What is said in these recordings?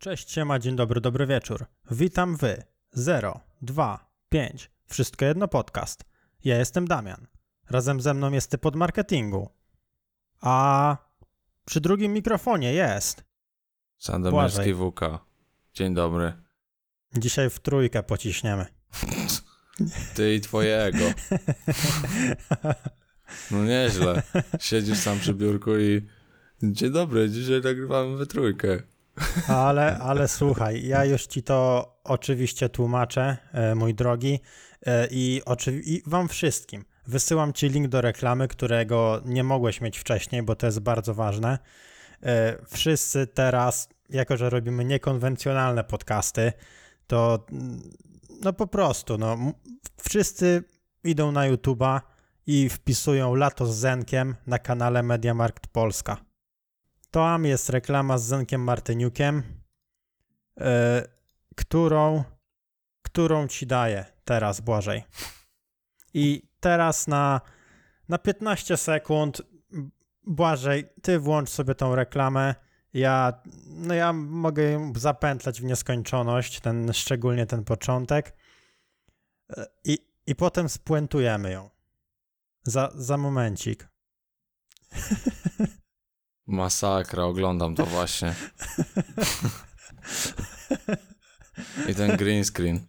Cześć, siema, dzień dobry, dobry wieczór. Witam wy. 0, 2, 5. Wszystko jedno podcast. Ja jestem Damian. Razem ze mną jest typ od marketingu. A przy drugim mikrofonie jest. Sandomierski WK. Dzień dobry. Dzisiaj w trójkę pociśniemy. Ty i twoje ego. No nieźle. Siedzisz sam przy biurku i dzień dobry, dzisiaj nagrywamy we trójkę. Ale, ale słuchaj, ja już ci to oczywiście tłumaczę, e, mój drogi, e, i, oczywi- i wam wszystkim. Wysyłam ci link do reklamy, którego nie mogłeś mieć wcześniej, bo to jest bardzo ważne. E, Wszyscy teraz, jako że robimy niekonwencjonalne podcasty, to mm, no po prostu, no, wszyscy idą na YouTube'a i wpisują Lato z Zenkiem na kanale Mediamarkt Polska. Tam jest reklama z Zenkiem Martyniukiem, e, którą, którą ci daję teraz, Błażej. I teraz na, na 15 sekund, Błażej, ty włącz sobie tą reklamę. Ja, no ja mogę zapętlać w nieskończoność, ten, szczególnie ten początek. E, I, I potem spuentujemy ją. Za, za momencik. Masakra, oglądam to właśnie. I ten green screen.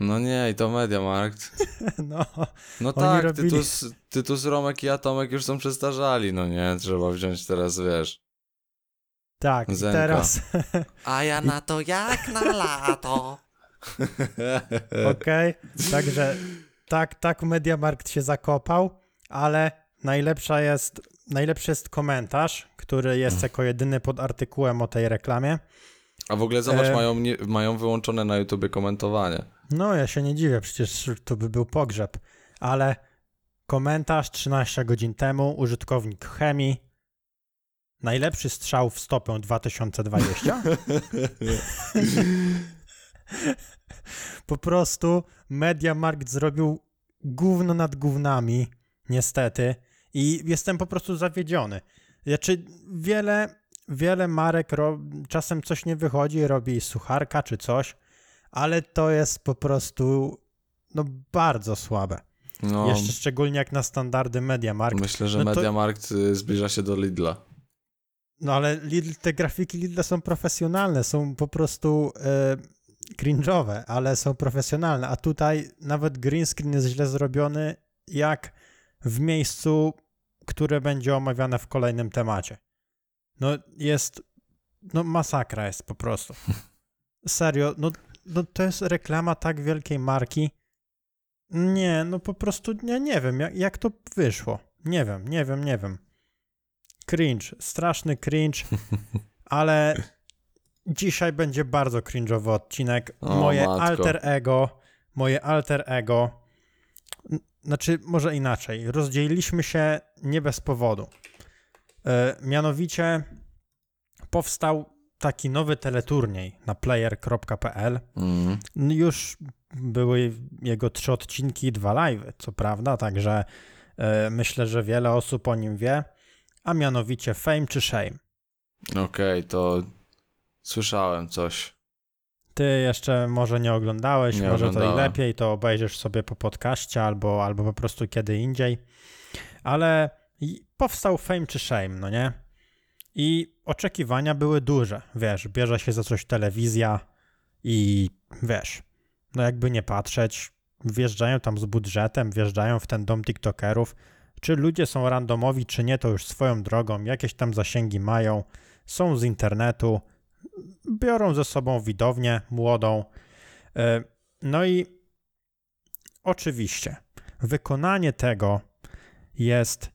No nie, i to Mediamarkt. No, No tak, robili- Tytus, Tytus Romek i Atomek już są przestarzali, no nie? Trzeba wziąć teraz, wiesz. tak, Zenka. teraz, A ja na to jak na lato. okej, także tak, tak Mediamarkt się zakopał, ale najlepsza jest, najlepszy jest komentarz, który jest jako jedyny pod artykułem o tej reklamie. A w ogóle zobacz, E. mają, nie, mają wyłączone na YouTubie komentowanie. No, ja się nie dziwię, przecież to by był pogrzeb, ale komentarz 13 godzin temu, użytkownik chemii, najlepszy strzał w stopę 2020. po prostu Mediamarkt zrobił gówno nad gównami, niestety, i jestem po prostu zawiedziony. Znaczy, wiele, wiele marek ro... czasem coś nie wychodzi, robi sucharka czy coś, ale to jest po prostu no bardzo słabe. No, Jeszcze szczególnie jak na standardy Mediamarkt. myślę, że no to- Mediamarkt y, zbliża się do Lidla. No ale Lidl, te grafiki Lidla są profesjonalne, są po prostu e, cringe'owe, ale są profesjonalne, a tutaj nawet green screen jest źle zrobiony, jak w miejscu, które będzie omawiane w kolejnym temacie. No jest, no masakra jest po prostu. Serio, no, no to jest reklama tak wielkiej marki. Nie, no po prostu ja nie wiem, jak, jak to wyszło. Nie wiem, nie wiem, nie wiem. Cringe, straszny cringe, ale dzisiaj będzie bardzo cringe'owy odcinek. O, moje matko. alter ego, moje alter ego, znaczy może inaczej, rozdzieliliśmy się nie bez powodu. E, mianowicie powstał taki nowy teleturniej na player.pl. Mm. Już były jego trzy odcinki i dwa live'y, co prawda, także e, myślę, że wiele osób o nim wie, a mianowicie Fame czy Shame. Okej, to słyszałem coś. Ty jeszcze może nie oglądałeś, Nie może to i oglądałem. lepiej, to obejrzysz sobie po podcaście albo, albo po prostu kiedy indziej. Ale powstał Fame czy Shame, no nie? I oczekiwania były duże, wiesz, bierze się za coś telewizja i wiesz, no jakby nie patrzeć, wjeżdżają tam z budżetem, wjeżdżają w ten dom tiktokerów. Czy ludzie są randomowi, czy nie, to już swoją drogą, jakieś tam zasięgi mają, są z internetu, biorą ze sobą widownię młodą. E, No i oczywiście wykonanie tego jest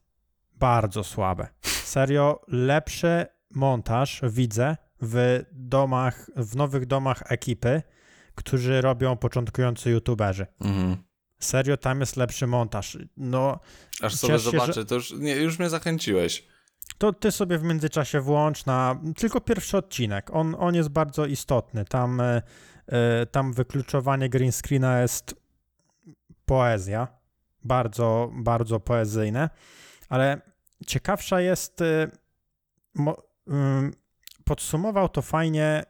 bardzo słabe. Serio, lepszy montaż widzę w domach, w nowych domach ekipy, którzy robią początkujący youtuberzy. Mhm. Serio, tam jest lepszy montaż. No, Aż sobie Ciesz zobaczę, to już, nie, już mnie zachęciłeś. To ty sobie w międzyczasie włącz na tylko pierwszy odcinek. On, on jest bardzo istotny. Tam, e, e, tam wykluczowanie green screena jest poezja. Bardzo, bardzo poezyjne. Ale ciekawsza jest e, mo, ym, podsumował to fajnie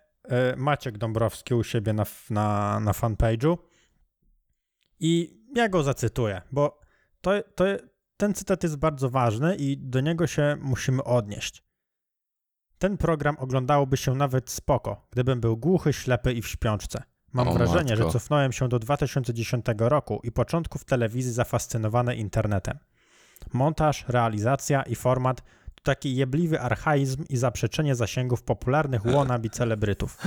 Maciek Dąbrowski u siebie na, na, na fanpage'u i ja go zacytuję, bo to, to, ten cytat jest bardzo ważny i do niego się musimy odnieść. Ten program oglądałoby się nawet spoko, gdybym był głuchy, ślepy i w śpiączce. Mam O wrażenie, że matko. cofnąłem się do 2010 roku i początków telewizji zafascynowany internetem. Montaż, realizacja i format to taki jebliwy archaizm i zaprzeczenie zasięgów popularnych wannabe celebrytów.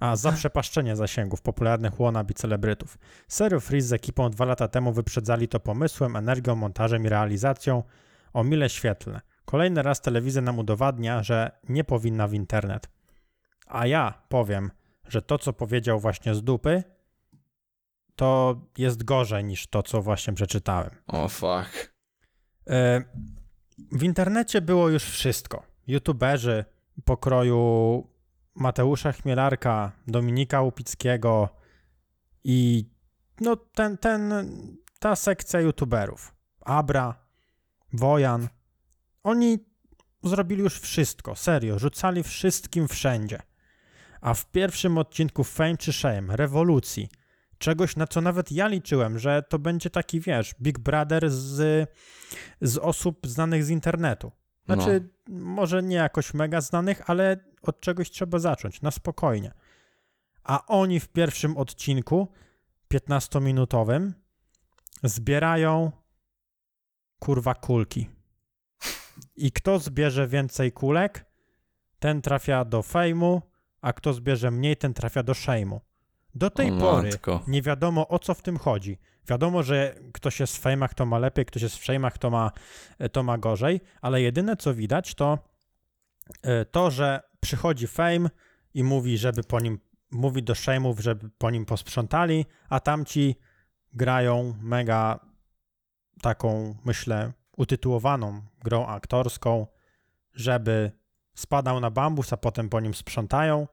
A, zaprzepaszczenie zasięgów popularnych wannabe celebrytów. Serio Freeze z ekipą dwa lata temu wyprzedzali to pomysłem, energią, montażem i realizacją o mile świetlne. Kolejny raz telewizja nam udowadnia, że nie powinna w internet. A ja powiem, że to, co powiedział właśnie z dupy, to jest gorzej niż to, co właśnie przeczytałem. O fuck. E, W internecie było już wszystko. YouTuberzy pokroju Mateusza Chmielarka, Dominika Łupickiego i no ten, ten, ta sekcja YouTuberów. Abra, Wojan. Oni zrobili już wszystko, serio, rzucali wszystkim wszędzie. A w pierwszym odcinku Fame czy Shame, rewolucji, czegoś na co nawet ja liczyłem, że to będzie taki, wiesz, Big Brother z, z osób znanych z internetu. Znaczy, może nie jakoś mega znanych, ale od czegoś trzeba zacząć, na spokojnie. A oni w pierwszym odcinku, 15-minutowym, zbierają kurwa kulki. I kto zbierze więcej kulek, ten trafia do fejmu, a kto zbierze mniej, ten trafia do szejmu. Do tej O pory matko. nie wiadomo o co w tym chodzi. Wiadomo, że ktoś jest w fejmach, to ma lepiej, ktoś jest w szejmach, to ma, to ma gorzej, ale jedyne co widać to e, to, że przychodzi fame i mówi, żeby po nim, mówi do szejmów, żeby po nim posprzątali, a tamci grają mega taką, myślę, utytułowaną grą aktorską, żeby spadał na bambus, a potem po nim sprzątają.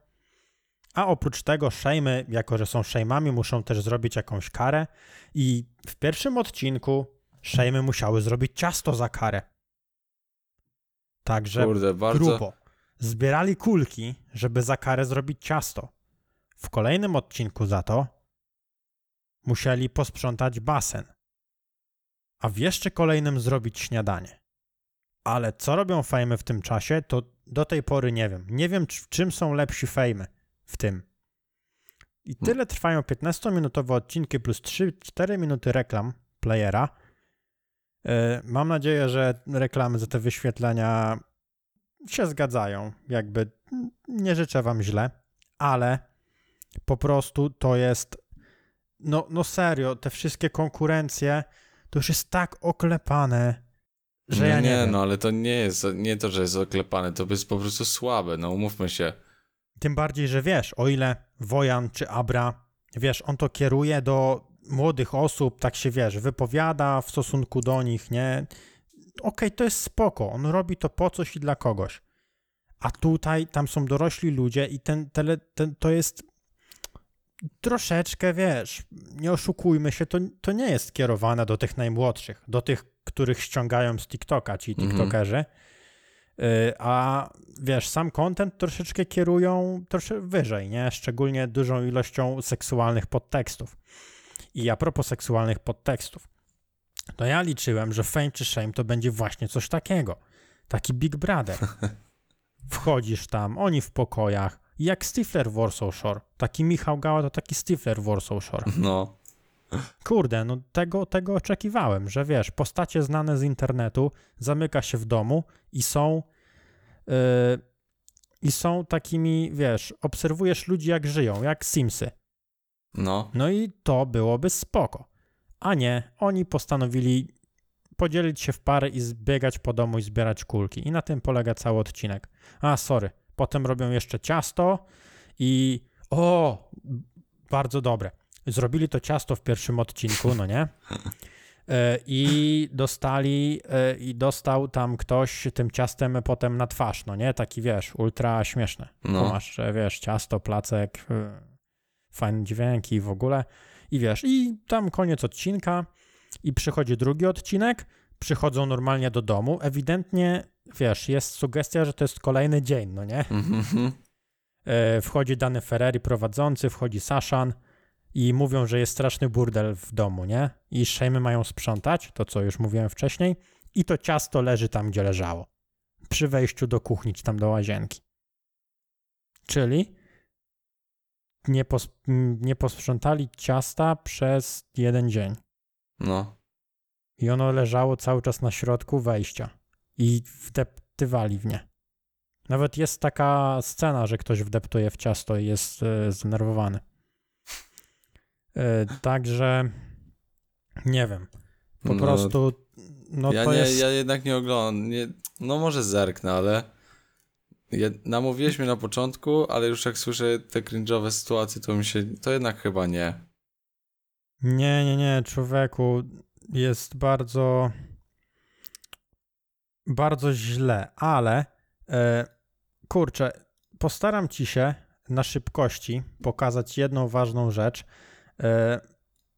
A oprócz tego szejmy, jako że są szejmami, muszą też zrobić jakąś karę. I w pierwszym odcinku szejmy musiały zrobić ciasto za karę. Także Kurde, bardzo. grubo. Zbierali kulki, żeby za karę zrobić ciasto. W kolejnym odcinku za to musieli posprzątać basen. A w jeszcze kolejnym zrobić śniadanie. Ale co robią fejmy w tym czasie, to do tej pory nie wiem. Nie wiem, czym są lepsi fejmy w tym. I tyle trwają 15-minutowe odcinki plus 3-4 minuty reklam playera. E, Mam nadzieję, że reklamy za te wyświetlenia się zgadzają. Jakby nie życzę wam źle, ale po prostu to jest. No, no serio, te wszystkie konkurencje to już jest tak oklepane, że nie, ja nie, nie, wiem. no ale to nie jest, nie to, że jest oklepane, to jest po prostu słabe, no umówmy się. Tym bardziej, że wiesz, o ile Wojan czy Abra, wiesz, on to kieruje do młodych osób, tak się wiesz, wypowiada w stosunku do nich, nie? Okej, to jest spoko, on robi to po coś i dla kogoś. A tutaj, tam są dorośli ludzie i ten, tele, ten to jest troszeczkę, wiesz, nie oszukujmy się, to, to nie jest kierowane do tych najmłodszych, do tych, których ściągają z TikToka, ci Mhm. TikTokerzy. A wiesz, sam content troszeczkę kierują troszkę wyżej, nie? Szczególnie dużą ilością seksualnych podtekstów. I a propos seksualnych podtekstów, to ja liczyłem, że Fame czy Shame to będzie właśnie coś takiego. Taki Big Brother. Wchodzisz tam, oni w pokojach, jak Stifler Warsaw Shore. Taki Michał Gała to taki Stifler Warsaw Shore. No. Kurde, no tego, tego oczekiwałem, że wiesz, postacie znane z internetu zamyka się w domu i są yy, i są takimi, wiesz, obserwujesz ludzi jak żyją, jak Simsy. No. No i to byłoby spoko. A nie, oni postanowili podzielić się w pary i zbiegać po domu i zbierać kulki. I na tym polega cały odcinek. A, sorry. Potem robią jeszcze ciasto i o, bardzo dobre. Zrobili to ciasto w pierwszym odcinku, no nie? E, I dostali, e, i dostał tam ktoś tym ciastem potem na twarz, no nie? Taki, wiesz, ultra śmieszne. No. Masz, że wiesz, ciasto, placek, e, fajne dźwięki w ogóle. I wiesz, i tam koniec odcinka i przychodzi drugi odcinek, przychodzą normalnie do domu, ewidentnie wiesz, jest sugestia, że to jest kolejny dzień, no nie? Mhm. E, wchodzi dany Ferrari prowadzący, wchodzi Saszan i mówią, że jest straszny burdel w domu, nie? I szejmy mają sprzątać, to co już mówiłem wcześniej, i to ciasto leży tam, gdzie leżało. Przy wejściu do kuchni, czy tam do łazienki. Czyli nie, pos nie posprzątali ciasta przez jeden dzień. No. I ono leżało cały czas na środku wejścia. I wdeptywali w nie. Nawet jest taka scena, że ktoś wdeptuje w ciasto i jest e, zdenerwowany. E, także nie wiem. Po No, prostu no ja, to nie, jest. ja jednak nie oglądam. Nie, no może zerknę, ale je, namówiłeś mnie na początku, ale już jak słyszę te cringe'owe sytuacje, to mi się, to jednak chyba nie. Nie, nie, nie, człowieku. Jest bardzo. Bardzo źle, ale e, kurczę, postaram ci się na szybkości pokazać jedną ważną rzecz. E,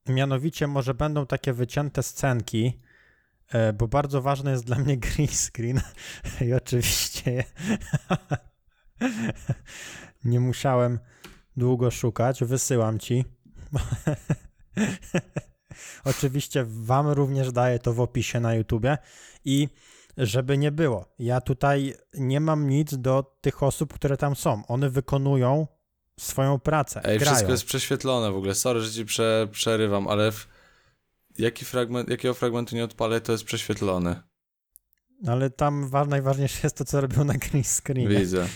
mianowicie, może będą takie wycięte scenki, e, bo bardzo ważny jest dla mnie green screen. I oczywiście nie musiałem długo szukać. Wysyłam ci. Oczywiście wam również daję to w opisie na YouTubie i żeby nie było, ja tutaj nie mam nic do tych osób, które tam są. One wykonują swoją pracę, Ej, grają. wszystko jest prześwietlone w ogóle. Sorry, że ci prze, przerywam, ale w, jaki fragment, jakiego fragmentu nie odpalę, to jest prześwietlony. Ale tam wa- najważniejsze jest to, co robią na green screenie. Widzę.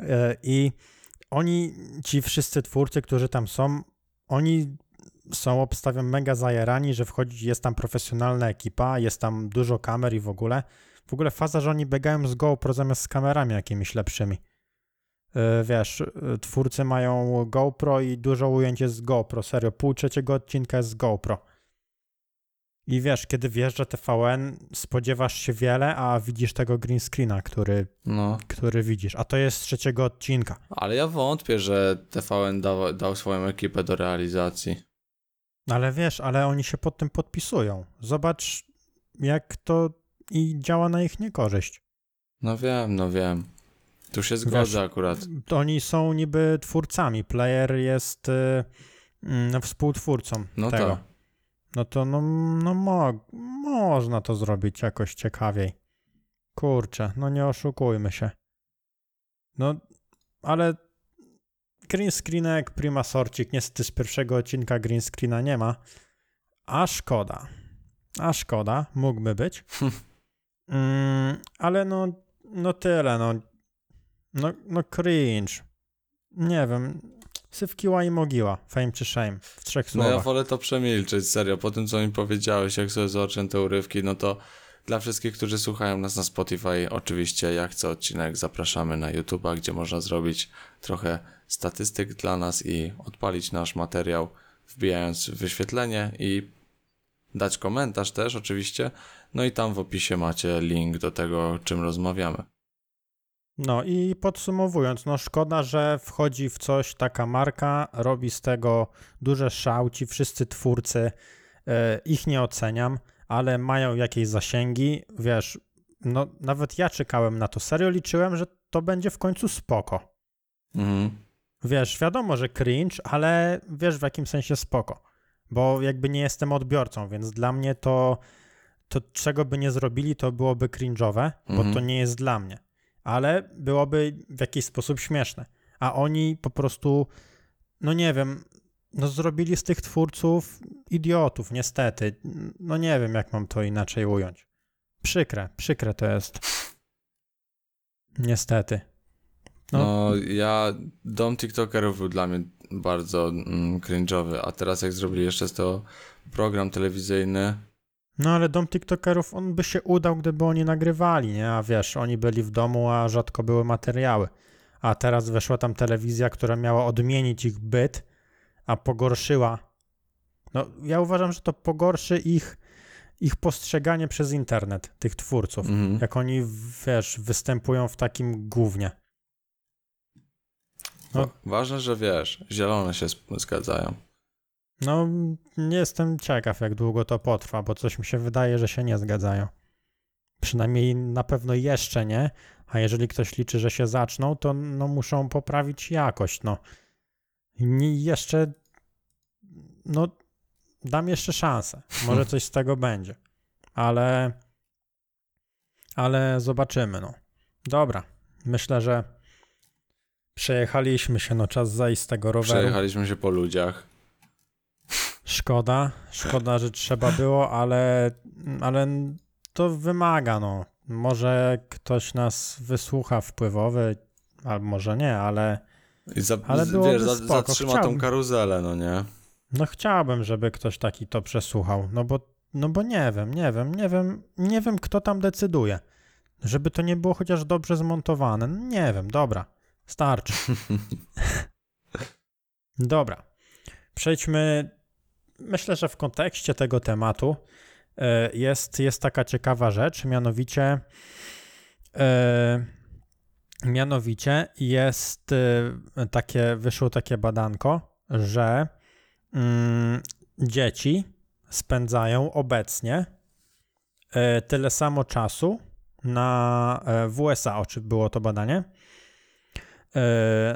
E, I oni, ci wszyscy twórcy, którzy tam są, oni są obstawiam mega zajarani, że wchodzi, jest tam profesjonalna ekipa, jest tam dużo kamer i w ogóle. W ogóle faza, że oni biegają z GoPro zamiast z kamerami jakimiś lepszymi. E, Wiesz, e, twórcy mają GoPro i dużo ujęć jest z GoPro, serio, pół trzeciego odcinka jest z GoPro. I wiesz, kiedy wjeżdża TVN, spodziewasz się wiele, a widzisz tego green screena, który, No. który widzisz, a to jest z trzeciego odcinka. Ale ja wątpię, że TVN dał, dał swoją ekipę do realizacji. Ale wiesz, ale oni się pod tym podpisują. Zobacz, jak to i działa na ich niekorzyść. No wiem, no wiem. Tu się zgodzę Wiesz, akurat. Oni są niby twórcami. Player jest y, mm, współtwórcą No tego. tak. No to no, no mo można to zrobić jakoś ciekawiej. Kurczę, no nie oszukujmy się. No, ale green screenek, prima sorcik, niestety z pierwszego odcinka green screena nie ma. A szkoda. A szkoda, mógłby być. Mm, ale no, no tyle, no. No, no cringe. Nie wiem. Sywkiła i mogiła. Fame czy shame. W trzech No ja słowach. wolę to przemilczeć, serio. Po tym, co mi powiedziałeś, jak sobie zobaczyłem te urywki, no to dla wszystkich, którzy słuchają nas na Spotify, oczywiście jak co odcinek zapraszamy na YouTube'a, gdzie można zrobić trochę statystyk dla nas i odpalić nasz materiał, wbijając wyświetlenie i dać komentarz też oczywiście. No i tam w opisie macie link do tego, czym rozmawiamy. No i podsumowując, no szkoda, że wchodzi w coś taka marka, robi z tego duże szał, ci wszyscy twórcy, e, ich nie oceniam, ale mają jakieś zasięgi, wiesz, no nawet ja czekałem na to, serio liczyłem, że to będzie w końcu spoko. Mhm. Wiesz, wiadomo, że cringe, ale wiesz w jakim sensie spoko, bo jakby nie jestem odbiorcą, więc dla mnie to, to czego by nie zrobili, to byłoby cringe'owe, bo Mhm. to nie jest dla mnie, ale byłoby w jakiś sposób śmieszne, a oni po prostu, no nie wiem, no zrobili z tych twórców idiotów, niestety, no nie wiem, jak mam to inaczej ująć. Przykre, przykre to jest. Niestety. No. No, ja, dom TikTokerów był dla mnie bardzo mm, cringe'owy, a teraz jak zrobili jeszcze z to program telewizyjny, No ale dom TikTokerów, on by się udał, gdyby oni nagrywali, nie? A wiesz, oni byli w domu, a rzadko były materiały. A teraz weszła tam telewizja, która miała odmienić ich byt, a pogorszyła. No, ja uważam, że to pogorszy ich, ich postrzeganie przez internet, tych twórców. mhm. Jak oni, wiesz, występują w takim gównie. no. Wa- ważne, że wiesz, zielone się zgadzają. No, nie jestem ciekaw, jak długo to potrwa, bo coś mi się wydaje, że się nie zgadzają. Przynajmniej na pewno jeszcze nie, a jeżeli ktoś liczy, że się zaczną, to no, muszą poprawić jakość. No. I jeszcze, no, dam jeszcze szansę. Może coś z tego będzie, ale, ale zobaczymy. No. Dobra, myślę, że przejechaliśmy się, no czas zajść z tego roweru. Przejechaliśmy się po ludziach. Szkoda, szkoda, że trzeba było, ale, ale to wymaga, no. Może ktoś nas wysłucha wpływowy, albo może nie, ale I za, Ale wiesz, za, zatrzyma tą chciałbym. karuzelę, no nie? no chciałbym, żeby ktoś taki to przesłuchał, no bo, no bo nie wiem, nie wiem, nie wiem, nie wiem, kto tam decyduje. Żeby to nie było chociaż dobrze zmontowane. No nie wiem, dobra, starczy. Dobra, przejdźmy, myślę, że w kontekście tego tematu e, jest, jest taka ciekawa rzecz, mianowicie e, mianowicie jest e, takie, wyszło takie badanko, że mm, dzieci spędzają obecnie tyle samo czasu na w USA, o czym było to badanie,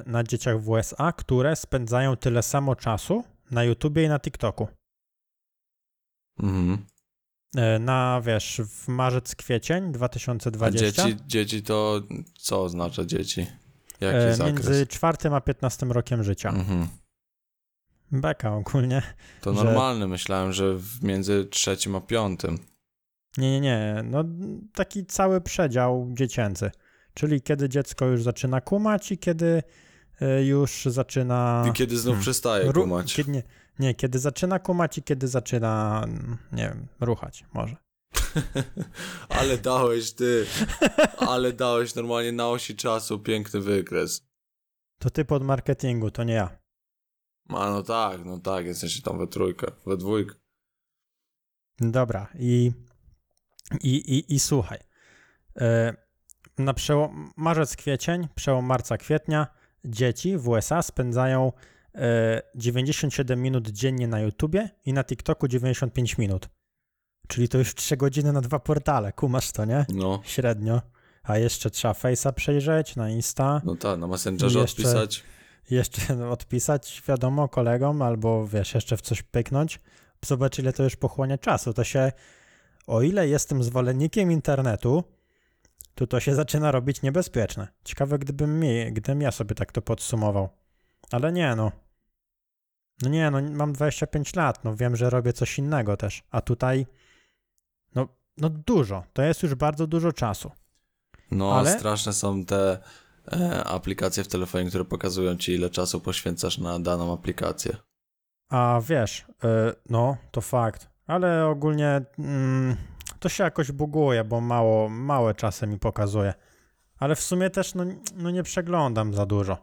na dzieciach w USA, które spędzają tyle samo czasu na YouTubie i na TikToku. Mhm. E, Na, wiesz, w marzec, kwiecień A 2020. dzieci, dzieci to co oznacza dzieci? Jaki e, zakres? między czwartym a 15 rokiem życia. Mhm. Beka ogólnie. To że- normalne, myślałem, że w między trzecim a piątym. Nie, nie, nie. No taki cały przedział dziecięcy. Czyli kiedy dziecko już zaczyna kumać i kiedy już zaczyna... I kiedy znów hmm. przestaje kumać. Kiedy, nie, nie, kiedy zaczyna kumać i kiedy zaczyna, nie wiem, ruchać może. ale dałeś ty, ale dałeś normalnie na osi czasu piękny wykres. To ty pod marketingu, to nie ja. A no tak, no tak, jesteście tam we trójkę, we dwójkę. Dobra, i, i, i, i słuchaj. E, Na przełom marzec, kwiecień, przełom marca, kwietnia, dzieci w USA spędzają e, 97 minut dziennie na YouTubie i na TikToku 95 minut. Czyli to już 3 godziny na dwa portale, kumasz to, nie? No, Średnio. A jeszcze trzeba Face'a przejrzeć, na Insta, no tak, na Messengerze jeszcze- odpisać. jeszcze no, odpisać, wiadomo, kolegom, albo wiesz, jeszcze w coś pyknąć. Zobacz, ile to już pochłonie czasu. To się, o ile jestem zwolennikiem internetu, to to się zaczyna robić niebezpieczne. Ciekawe, gdybym, mi, gdybym ja sobie tak to podsumował. Ale nie, no. No nie, no mam 25 lat, no wiem, że robię coś innego też. A tutaj, no, no dużo. To jest już bardzo dużo czasu. No, ale- straszne są te e, aplikacje w telefonie, które pokazują ci, ile czasu poświęcasz na daną aplikację. A wiesz, y, no to fakt, ale ogólnie mm, to się jakoś buguje, bo mało, małe czasy mi pokazuje. Ale w sumie też no, no nie przeglądam za dużo.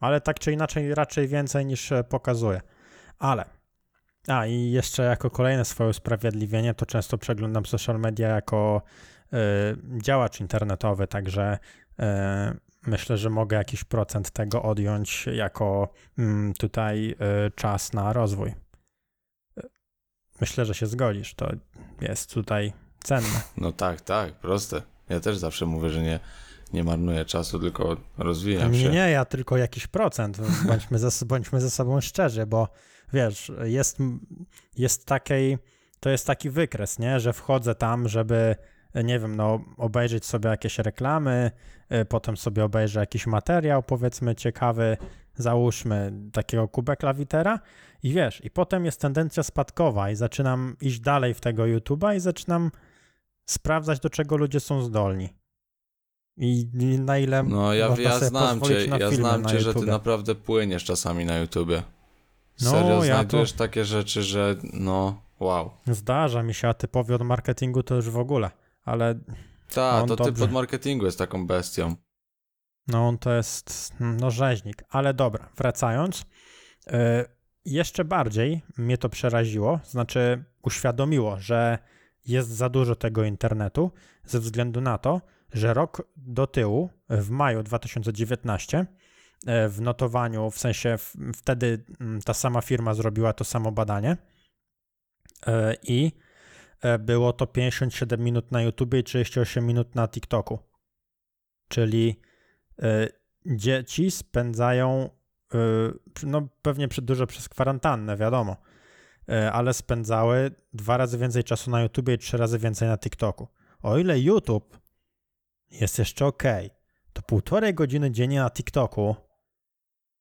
Ale tak czy inaczej raczej więcej niż e, pokazuje. Ale. A i jeszcze jako kolejne swoje usprawiedliwienie, to często przeglądam social media jako y, działacz internetowy, także y, myślę, że mogę jakiś procent tego odjąć jako mm, tutaj y, czas na rozwój. Myślę, że się zgodzisz. To jest tutaj cenne. No tak, tak, proste. Ja też zawsze mówię, że nie, nie marnuję czasu, tylko rozwijam Nie, się. nie, ja tylko jakiś procent. Bądźmy ze, bądźmy ze sobą szczerzy, bo wiesz, jest, jest takiej, to jest taki wykres, nie, że wchodzę tam, żeby, nie wiem, no, obejrzeć sobie jakieś reklamy, y, potem sobie obejrzę jakiś materiał, powiedzmy, ciekawy, załóżmy takiego kubeka litera i wiesz, i potem jest tendencja spadkowa i zaczynam iść dalej w tego YouTube'a i zaczynam sprawdzać, do czego ludzie są zdolni. I, na ile No ja, ja znam cię, ja znam na cię, że ty naprawdę płyniesz czasami na YouTubie. No, Serio, ja znajdujesz takie rzeczy, że no, wow. Zdarza mi się, a typowi od marketingu to już w ogóle, ale Tak, to ty dobrze. pod marketingu jest taką bestią. No to jest no rzeźnik. Ale dobra, wracając, yy, jeszcze bardziej mnie to przeraziło, znaczy uświadomiło, że jest za dużo tego internetu ze względu na to, że rok do tyłu, w maju 2019, e, w notowaniu, w sensie wtedy mm, ta sama firma zrobiła to samo badanie e, i było to 57 minut na YouTubie i 38 minut na TikToku. Czyli dzieci spędzają, e, no pewnie dużo przez kwarantannę, wiadomo, e, ale spędzały dwa razy więcej czasu na YouTubie i trzy razy więcej na TikToku. O ile YouTube jest jeszcze ok, to półtorej godziny dziennie na TikToku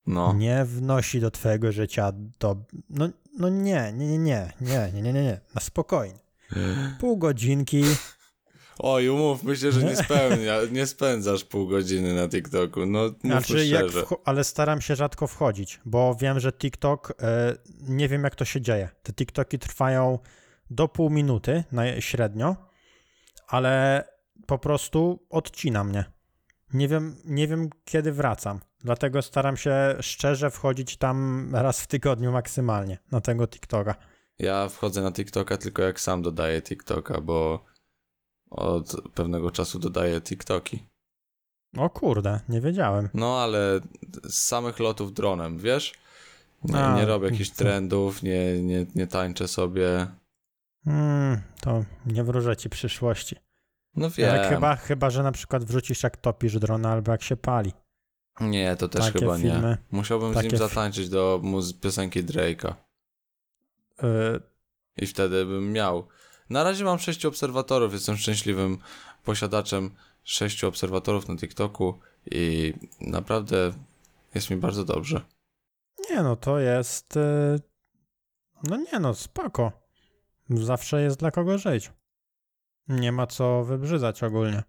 No. nie wnosi do twojego życia do... No, no nie, nie, nie, nie, nie, nie, nie, nie, na spokojnie. Pół godzinki, Oj, umówmy się, że nie, spełnia, nie spędzasz pół godziny na TikToku. No, znaczy jak wcho- ale staram się rzadko wchodzić, bo wiem, że TikTok, e, nie wiem jak to się dzieje. Te TikToki trwają do pół minuty na, średnio, ale po prostu odcina mnie. Nie wiem, nie wiem kiedy wracam, dlatego staram się szczerze wchodzić tam raz w tygodniu maksymalnie na tego TikToka. Ja wchodzę na TikToka tylko jak sam dodaję TikToka, bo od pewnego czasu dodaję TikToki. O kurde, nie wiedziałem. No ale z samych lotów dronem, wiesz? Nie, A, nie robię jakichś trendów, nie, nie, nie tańczę sobie. Hmm, to nie wróżę ci przyszłości. No wiem. Jak chyba, chyba, że na przykład wrzucisz jak topisz drona albo jak się pali. Nie, to też Takie chyba nie. filmy. Musiałbym z nim zatańczyć do piosenki Drake'a. Yy, I wtedy bym miał. Na razie mam sześciu obserwatorów, jestem szczęśliwym posiadaczem sześciu obserwatorów na TikToku i naprawdę jest mi bardzo dobrze. nie no, to jest... Yy, no nie no, spoko. Zawsze jest dla kogo żyć. Nie ma co wybrzydzać ogólnie.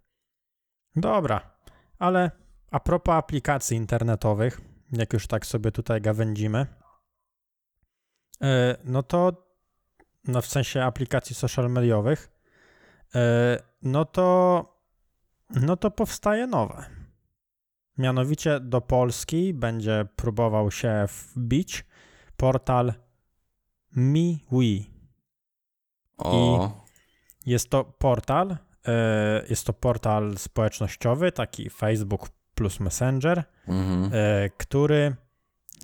Dobra, ale a propos aplikacji internetowych, jak już tak sobie tutaj gawędzimy, yy, no to no w sensie aplikacji social mediowych, yy, no to no to powstaje nowe. Mianowicie do Polski będzie próbował się wbić portal MiWi. O, Jest to portal, e, jest to portal społecznościowy, taki Facebook plus Messenger, mhm. e, który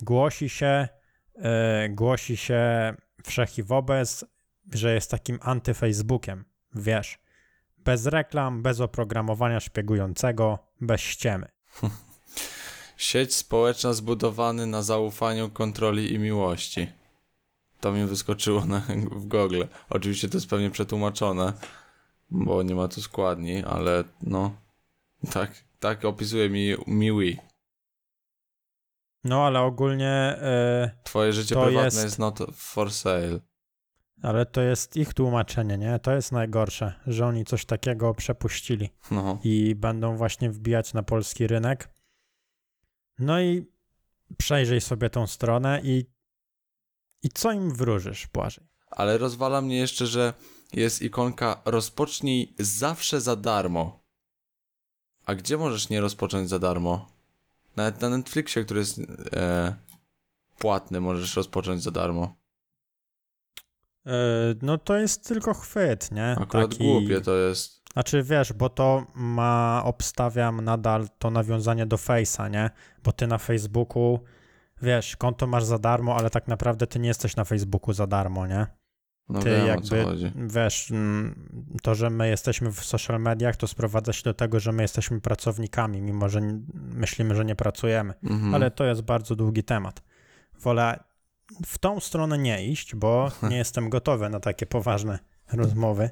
głosi się, e, głosi się wszech i wobec, że jest takim antyfacebookiem, wiesz, bez reklam, bez oprogramowania szpiegującego, bez ściemy. Sieć społeczna zbudowany na zaufaniu, kontroli i miłości. To mi wyskoczyło na, w Google. Oczywiście to jest pewnie przetłumaczone, bo nie ma tu składni, ale no, tak, tak opisuje mi Miwi. No ale ogólnie, e, Twoje życie prywatne jest- jest not for sale. Ale to jest ich tłumaczenie, nie? To jest najgorsze, że oni coś takiego przepuścili. No. i będą właśnie wbijać na polski rynek. No i przejrzyj sobie tą stronę i, i co im wróżysz, Błażej? Ale rozwala mnie jeszcze, że jest ikonka rozpocznij zawsze za darmo. A gdzie możesz nie rozpocząć za darmo? Nawet na Netflixie, który jest e, płatny, możesz rozpocząć za darmo. Yy, no to jest tylko chwyt, nie? Akurat głupie to jest. Znaczy wiesz, bo to ma, obstawiam nadal to nawiązanie do Face'a, nie? Bo ty na Facebooku, wiesz, konto masz za darmo, ale tak naprawdę ty nie jesteś na Facebooku za darmo, nie? No ty wiem jakby, wiesz, mm, to, że my jesteśmy w social mediach, to sprowadza się do tego, że my jesteśmy pracownikami, mimo że myślimy, że nie pracujemy. Mhm. Ale to jest bardzo długi temat. Wolę w tą stronę nie iść, bo nie jestem gotowy na takie poważne rozmowy.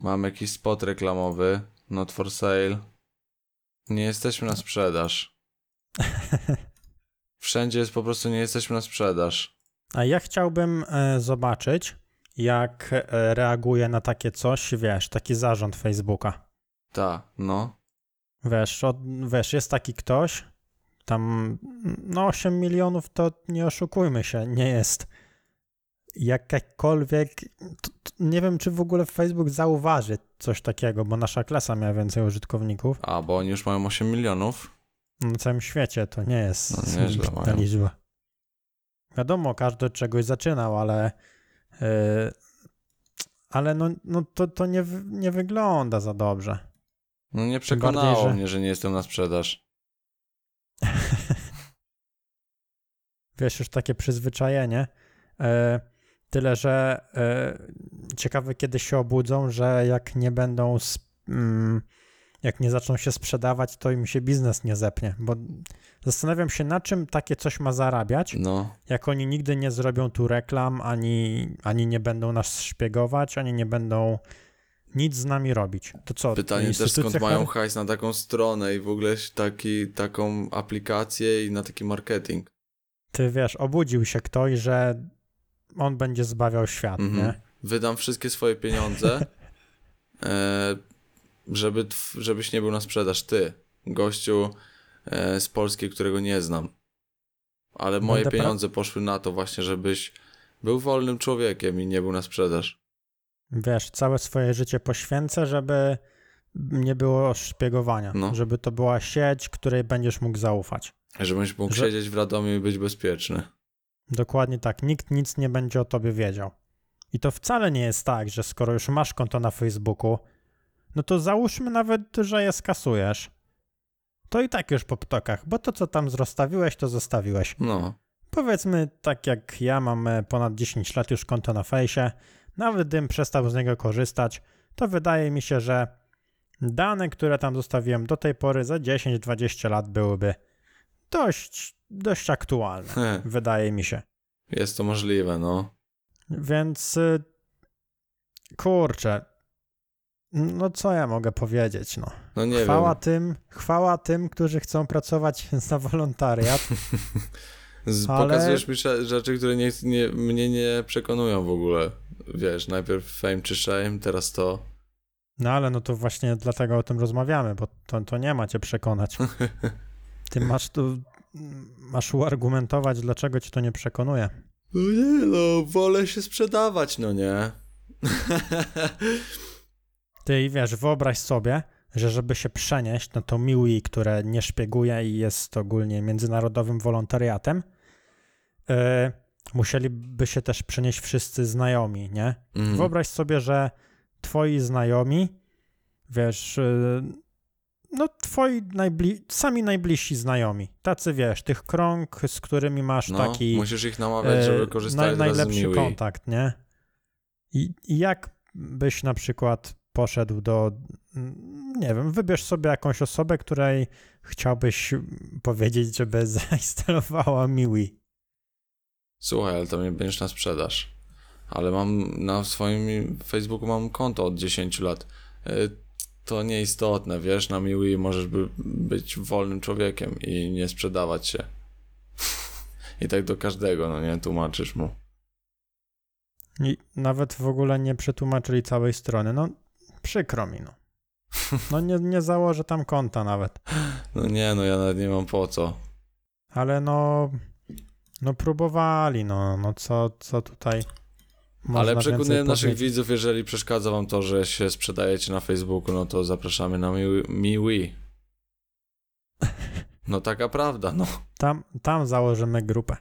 Mam jakiś spot reklamowy, not for sale. Nie jesteśmy na sprzedaż. Wszędzie jest po prostu nie jesteśmy na sprzedaż. A ja chciałbym e, zobaczyć, jak e, reaguje na takie coś, wiesz, taki zarząd Facebooka. Ta, no. Wiesz, od, wiesz, jest taki ktoś, tam no 8 milionów to nie oszukujmy się, nie jest jakakolwiek, nie wiem czy w ogóle Facebook zauważy coś takiego, bo nasza klasa miała więcej użytkowników. A, bo oni już mają 8 milionów. Na całym świecie to nie jest No, mają. liczba. Wiadomo, każdy od czegoś zaczynał, ale yy, ale no, no to, to nie, nie wygląda za dobrze. No nie bardziej, przekonało że- mnie, że nie jestem na sprzedaż. Wiesz, już takie przyzwyczajenie. E, Tyle, że e, ciekawe kiedy się obudzą, że jak nie będą, mm, jak nie zaczną się sprzedawać, to im się biznes nie zepnie, bo zastanawiam się, na czym takie coś ma zarabiać, No, jak oni nigdy nie zrobią tu reklam, ani, ani nie będą nas szpiegować, ani nie będą nic z nami robić. To co? pytanie też skąd mają hajs na taką stronę i w ogóle taki, taką aplikację i na taki marketing. Ty wiesz, obudził się ktoś, że on będzie zbawiał świat, Mhm. nie? Wydam wszystkie swoje pieniądze, e, żeby, żebyś nie był na sprzedaż. Ty, gościu e, z Polski, którego nie znam. Ale moje Będę pieniądze poszły na to właśnie, żebyś był wolnym człowiekiem i nie był na sprzedaż. Wiesz, całe swoje życie poświęcę, żeby nie było szpiegowania, No. żeby to była sieć, której będziesz mógł zaufać. Żebyś mógł Że- siedzieć w Radomiu i być bezpieczny. Dokładnie tak, nikt nic nie będzie o tobie wiedział. I to wcale nie jest tak, że skoro już masz konto na Facebooku, no to załóżmy nawet, że je skasujesz. To i tak już po ptokach, bo to, co tam zrostawiłeś, to zostawiłeś. No, Powiedzmy, tak jak ja mam e, ponad 10 lat już konto na fejsie, nawet gdybym przestał z niego korzystać, to wydaje mi się, że dane, które tam zostawiłem do tej pory za 10-20 lat byłyby dość, dość aktualne, wydaje mi się. jest to możliwe, no. Więc y, kurczę, no co ja mogę powiedzieć, no. No nie chwała wiem. tym, chwała tym, którzy chcą pracować za wolontariat. Ale- Pokazujesz mi rzeczy, które nie, nie, mnie nie przekonują w ogóle. Wiesz, najpierw fame czy shame, teraz to. No ale no to właśnie dlatego o tym rozmawiamy, bo to, to nie ma cię przekonać. Ty masz tu, masz uargumentować, dlaczego cię to nie przekonuje. No nie no, wolę się sprzedawać, no nie. Ty i wiesz, wyobraź sobie, że żeby się przenieść na to MIUI, które nie szpieguje i jest ogólnie międzynarodowym wolontariatem, yy, musieliby się też przenieść wszyscy znajomi, nie? Mm. Wyobraź sobie, że twoi znajomi, wiesz, yy, no twoi najbli- sami najbliżsi znajomi, tacy wiesz, tych krąg, z którymi masz no, taki musisz ich namawiać, żeby e, korzystali naj, najlepszy kontakt, nie? I, I jak byś na przykład poszedł do, mm, nie wiem, wybierz sobie jakąś osobę, której chciałbyś powiedzieć, żeby zainstalowała MIUI. Słuchaj, ale to mnie będziesz na sprzedaż. Ale mam na swoim Facebooku mam konto od 10 lat. To nieistotne, wiesz, na MIUI możesz by, być wolnym człowiekiem i nie sprzedawać się. I tak do każdego, no nie, tłumaczysz mu. I nawet w ogóle nie przetłumaczyli całej strony. No, przykro mi, no. No nie, nie założę tam konta nawet. No nie, no ja nawet nie mam po co. Ale no, no próbowali, no, no co, co tutaj Ale przekonuję naszych widzów, jeżeli przeszkadza wam to, że się sprzedajecie na Facebooku, no to zapraszamy na Miui. MiWi. No taka prawda, no. Tam, tam założymy grupę.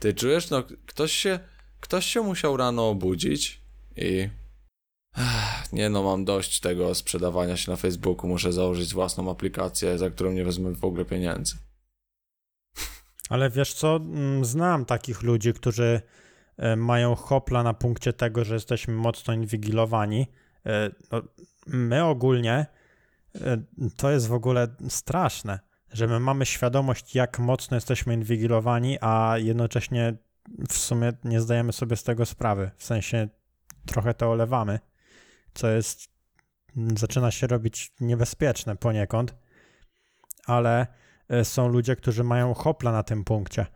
Ty czujesz, no ktoś się, ktoś się musiał rano obudzić i... Nie no, mam dość tego sprzedawania się na Facebooku, muszę założyć własną aplikację, za którą nie wezmę w ogóle pieniędzy. Ale wiesz co, Mm, znam takich ludzi, którzy mają hopla na punkcie tego, że jesteśmy mocno inwigilowani. E, No, my ogólnie, e, to jest w ogóle straszne, że my mamy świadomość, jak mocno jesteśmy inwigilowani, a jednocześnie w sumie nie zdajemy sobie z tego sprawy. W sensie trochę to olewamy, co jest, zaczyna się robić niebezpieczne poniekąd, ale e, są ludzie, którzy mają hopla na tym punkcie.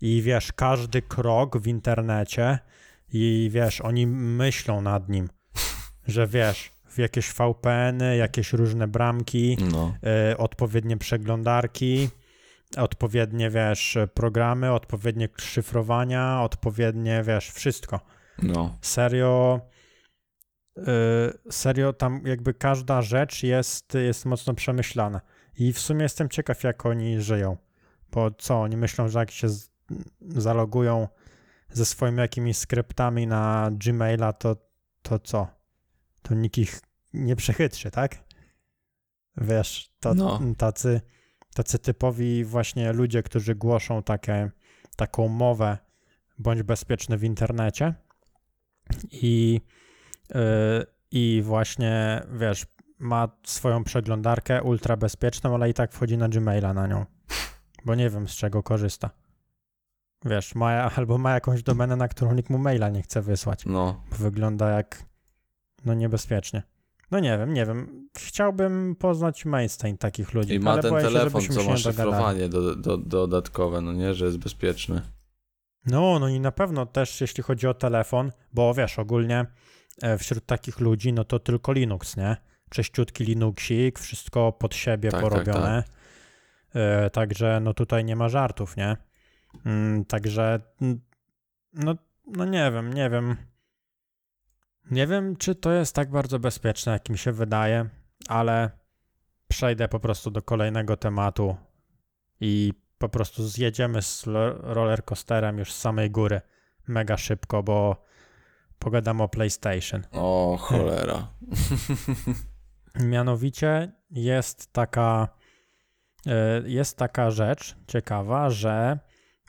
I wiesz, każdy krok w internecie i wiesz, oni myślą nad nim, że wiesz, w jakieś VPN-y, jakieś różne bramki, No. e, odpowiednie przeglądarki, odpowiednie, wiesz, programy, odpowiednie szyfrowania, odpowiednie, wiesz, wszystko. No. Serio, y, serio tam jakby każda rzecz jest, jest mocno przemyślana. I w sumie jestem ciekaw, jak oni żyją. Bo co, oni myślą, że jak się z, zalogują ze swoimi jakimiś skryptami na Gmaila, to, to co? To nikt ich nie przechytrzy, tak? Wiesz, to, No. tacy, tacy typowi właśnie ludzie, którzy głoszą takie, taką mowę bądź bezpieczny w internecie, i, yy, i właśnie, wiesz, ma swoją przeglądarkę ultra bezpieczną, ale i tak wchodzi na Gmaila na nią, bo nie wiem z czego korzysta. Wiesz, ma, albo ma jakąś domenę, na którą nikt mu maila nie chce wysłać. No, Bo wygląda jak, no niebezpiecznie. No nie wiem, nie wiem. Chciałbym poznać mainstream takich ludzi, i ma ten się, telefon, żebyśmy co się ma szyfrowanie do, do, dodatkowe, no nie, że jest bezpieczny. No, no i na pewno też jeśli chodzi o telefon, bo wiesz, ogólnie e, wśród takich ludzi, no to tylko Linux, nie? Czyściutki Linuxik, wszystko pod siebie Tak, tak, porobione. E, Także no tutaj nie ma żartów, nie? Mm, Także mm, no, no nie wiem, nie wiem. Nie wiem, czy to jest tak bardzo bezpieczne, jak mi się wydaje, ale przejdę po prostu do kolejnego tematu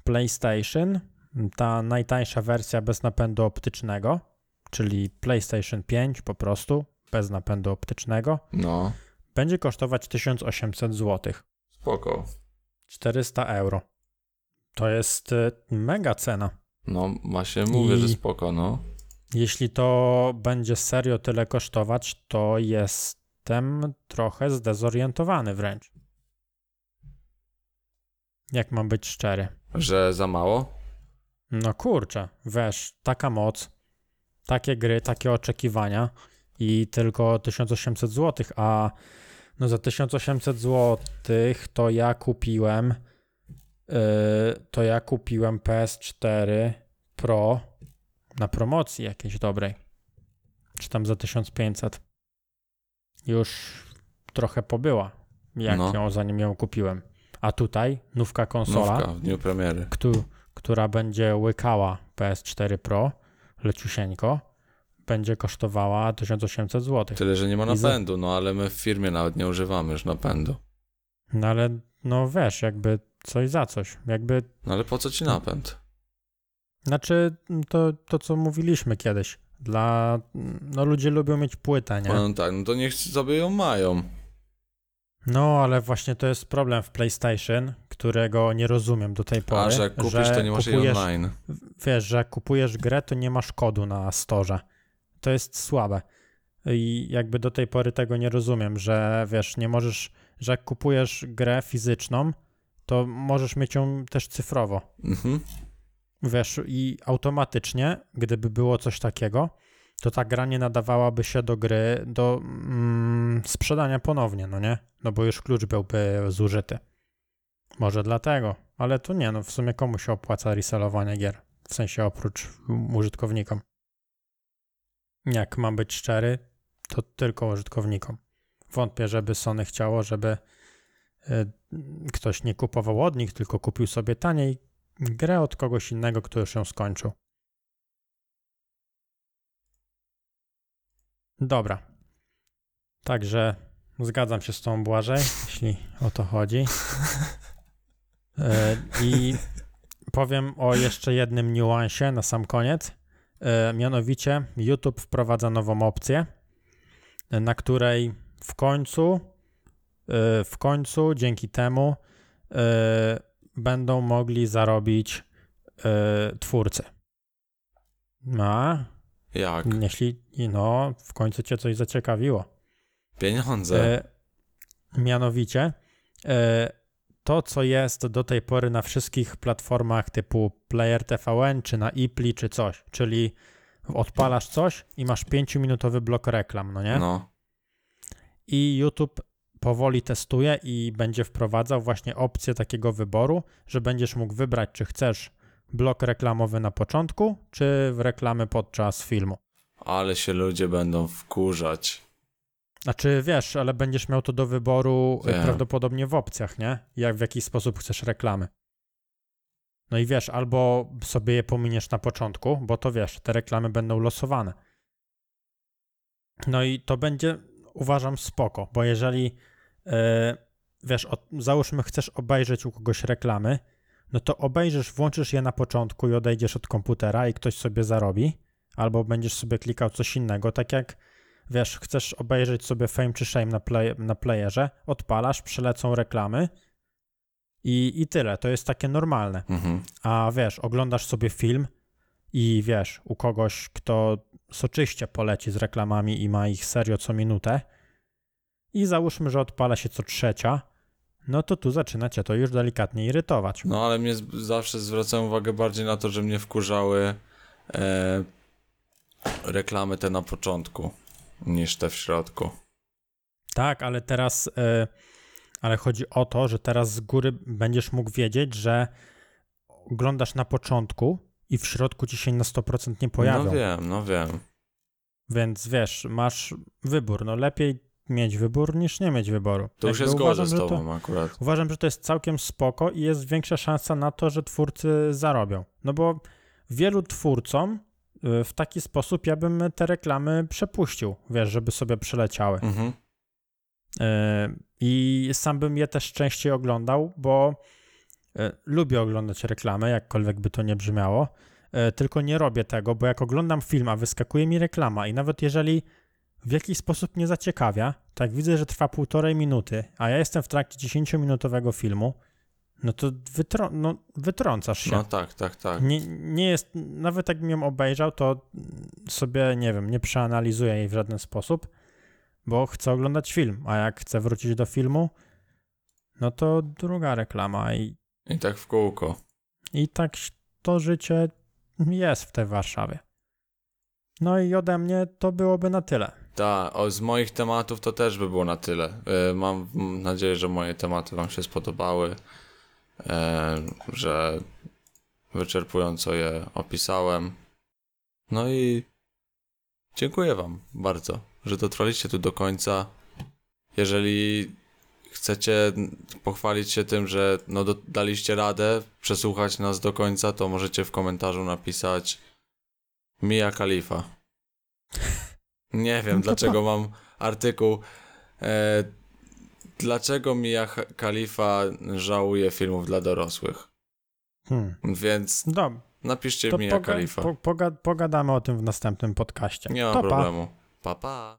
PlayStation. Ta najtańsza wersja bez napędu optycznego, czyli PlayStation 5 po prostu, bez napędu optycznego, No, będzie kosztować 1800 zł, spoko. 400 euro. To jest e, mega cena. No, właśnie mówię, I- że spoko, no. Jeśli to będzie serio tyle kosztować, to jestem trochę zdezorientowany wręcz. Jak mam być szczery? Że za mało? No kurczę, wiesz, taka moc, takie gry, takie oczekiwania i tylko 1800 zł, a no za 1800 zł to ja kupiłem yy, to ja kupiłem PS4 Pro na promocji jakiejś dobrej. Czy tam za 1500. Już trochę pobyła, jak No. ją zanim ją kupiłem. A tutaj nówka konsola Nówka w dniu premiery. któ- która będzie łykała PS4 Pro leciusieńko, będzie kosztowała 1800 zł. Tyle, że nie ma napędu, no ale my w firmie nawet nie używamy już napędu. No ale no wiesz, jakby coś za coś. Jakby, No ale po co ci napęd? znaczy to, to co mówiliśmy kiedyś. Dla, no ludzie lubią mieć płytę, nie? No tak, no to niech sobie ją mają. No ale właśnie to jest problem w PlayStation, którego nie rozumiem do tej pory. A że jak kupisz, to nie masz kupujesz, online. wiesz, że jak kupujesz grę, to nie masz kodu na storze. To jest słabe. I jakby do tej pory tego nie rozumiem, że wiesz, nie możesz, że jak kupujesz grę fizyczną, to możesz mieć ją też cyfrowo. Mhm. Wiesz, i automatycznie, gdyby było coś takiego, to ta gra nie nadawałaby się do gry, do mm, sprzedania ponownie, no nie? No bo już klucz byłby zużyty. Może dlatego, ale to nie, no w sumie komu się opłaca resellowanie gier? W sensie oprócz użytkownikom. Jak mam być szczery, to tylko użytkownikom. Wątpię, żeby Sony chciało, żeby y, ktoś nie kupował od nich, tylko kupił sobie taniej grę od kogoś innego, kto już ją skończył. Dobra. Także zgadzam się z tą Błażej, jeśli o to chodzi. E, I powiem o jeszcze jednym niuansie na sam koniec. E, Mianowicie YouTube wprowadza nową opcję, e, na której w końcu, w końcu dzięki temu będą mogli zarobić twórcy. A, Jak? jeśli, no, w końcu cię coś zaciekawiło. Pieniądze. E, mianowicie, e, to co jest do tej pory na wszystkich platformach typu Player TVN, czy na Ipli, czy coś, czyli odpalasz coś i masz 5-minutowy blok reklam, no nie? No. I YouTube powoli testuje i będzie wprowadzał właśnie opcję takiego wyboru, że będziesz mógł wybrać, czy chcesz blok reklamowy na początku, czy w reklamy podczas filmu. Ale się ludzie będą wkurzać. Znaczy, wiesz, ale będziesz miał to do wyboru y, Wiem. prawdopodobnie w opcjach, nie? Jak w jaki sposób chcesz reklamy. No i wiesz, albo sobie je pominiesz na początku, bo to wiesz, te reklamy będą losowane. No i to będzie, uważam, spoko, bo jeżeli, e, wiesz, załóżmy, chcesz obejrzeć u kogoś reklamy, no to obejrzysz, włączysz je na początku i odejdziesz od komputera i ktoś sobie zarobi, albo będziesz sobie klikał coś innego, tak jak wiesz, chcesz obejrzeć sobie Fame czy Shame na, play, na playerze, odpalasz, przelecą reklamy i, i tyle. To jest takie normalne. Mhm. A wiesz, oglądasz sobie film i wiesz, u kogoś, kto soczyście poleci z reklamami i ma ich serio co minutę i załóżmy, że odpala się co trzecia, no to tu zaczyna cię to już delikatnie irytować. No ale mnie zawsze zwracałem uwagę bardziej na to, że mnie wkurzały e, reklamy te na początku niż te w środku. Tak, ale teraz, y, ale chodzi o to, że teraz z góry będziesz mógł wiedzieć, że oglądasz na początku i w środku ci się na 100% nie pojawią. No wiem, no wiem. Więc wiesz, masz wybór. No lepiej mieć wybór niż nie mieć wyboru. To już jest gorzej z że to- tobą akurat. Uważam, że to jest całkiem spoko i jest większa szansa na to, że twórcy zarobią. No bo wielu twórcom y, w taki sposób ja bym te reklamy przepuścił, wiesz, żeby sobie przeleciały. Mhm. Y, I sam bym je też częściej oglądał, bo y, lubię oglądać reklamy, jakkolwiek by to nie brzmiało, tylko nie robię tego, bo jak oglądam film, a wyskakuje mi reklama i nawet jeżeli w jakiś sposób mnie zaciekawia, to jak widzę, że trwa półtorej minuty, a ja jestem w trakcie 10-minutowego filmu, no to wytrą- no, wytrącasz się. No tak, tak, tak. Nie, nie jest, nawet jakbym ją obejrzał, to sobie, nie wiem, nie przeanalizuję jej w żaden sposób, bo chcę oglądać film, a jak chcę wrócić do filmu, no to druga reklama i, I tak w kółko. i tak to życie jest w tej Warszawie. No i ode mnie to byłoby na tyle. Tak, z moich tematów to też by było na tyle. E, mam nadzieję, że moje tematy Wam się spodobały, e, że wyczerpująco je opisałem. No i dziękuję Wam bardzo, że dotrwaliście tu do końca. Jeżeli chcecie pochwalić się tym, że no, daliście radę przesłuchać nas do końca, to możecie w komentarzu napisać Mia Khalifa. Nie wiem, No dlaczego mam artykuł. E, dlaczego Mia Khalifa żałuje filmów dla dorosłych? Hmm. Więc Dobra, napiszcie to Mia poga- Khalifa. po- poga- pogadamy o tym w następnym podcaście. Nie ma to pa. problemu. Pa, pa.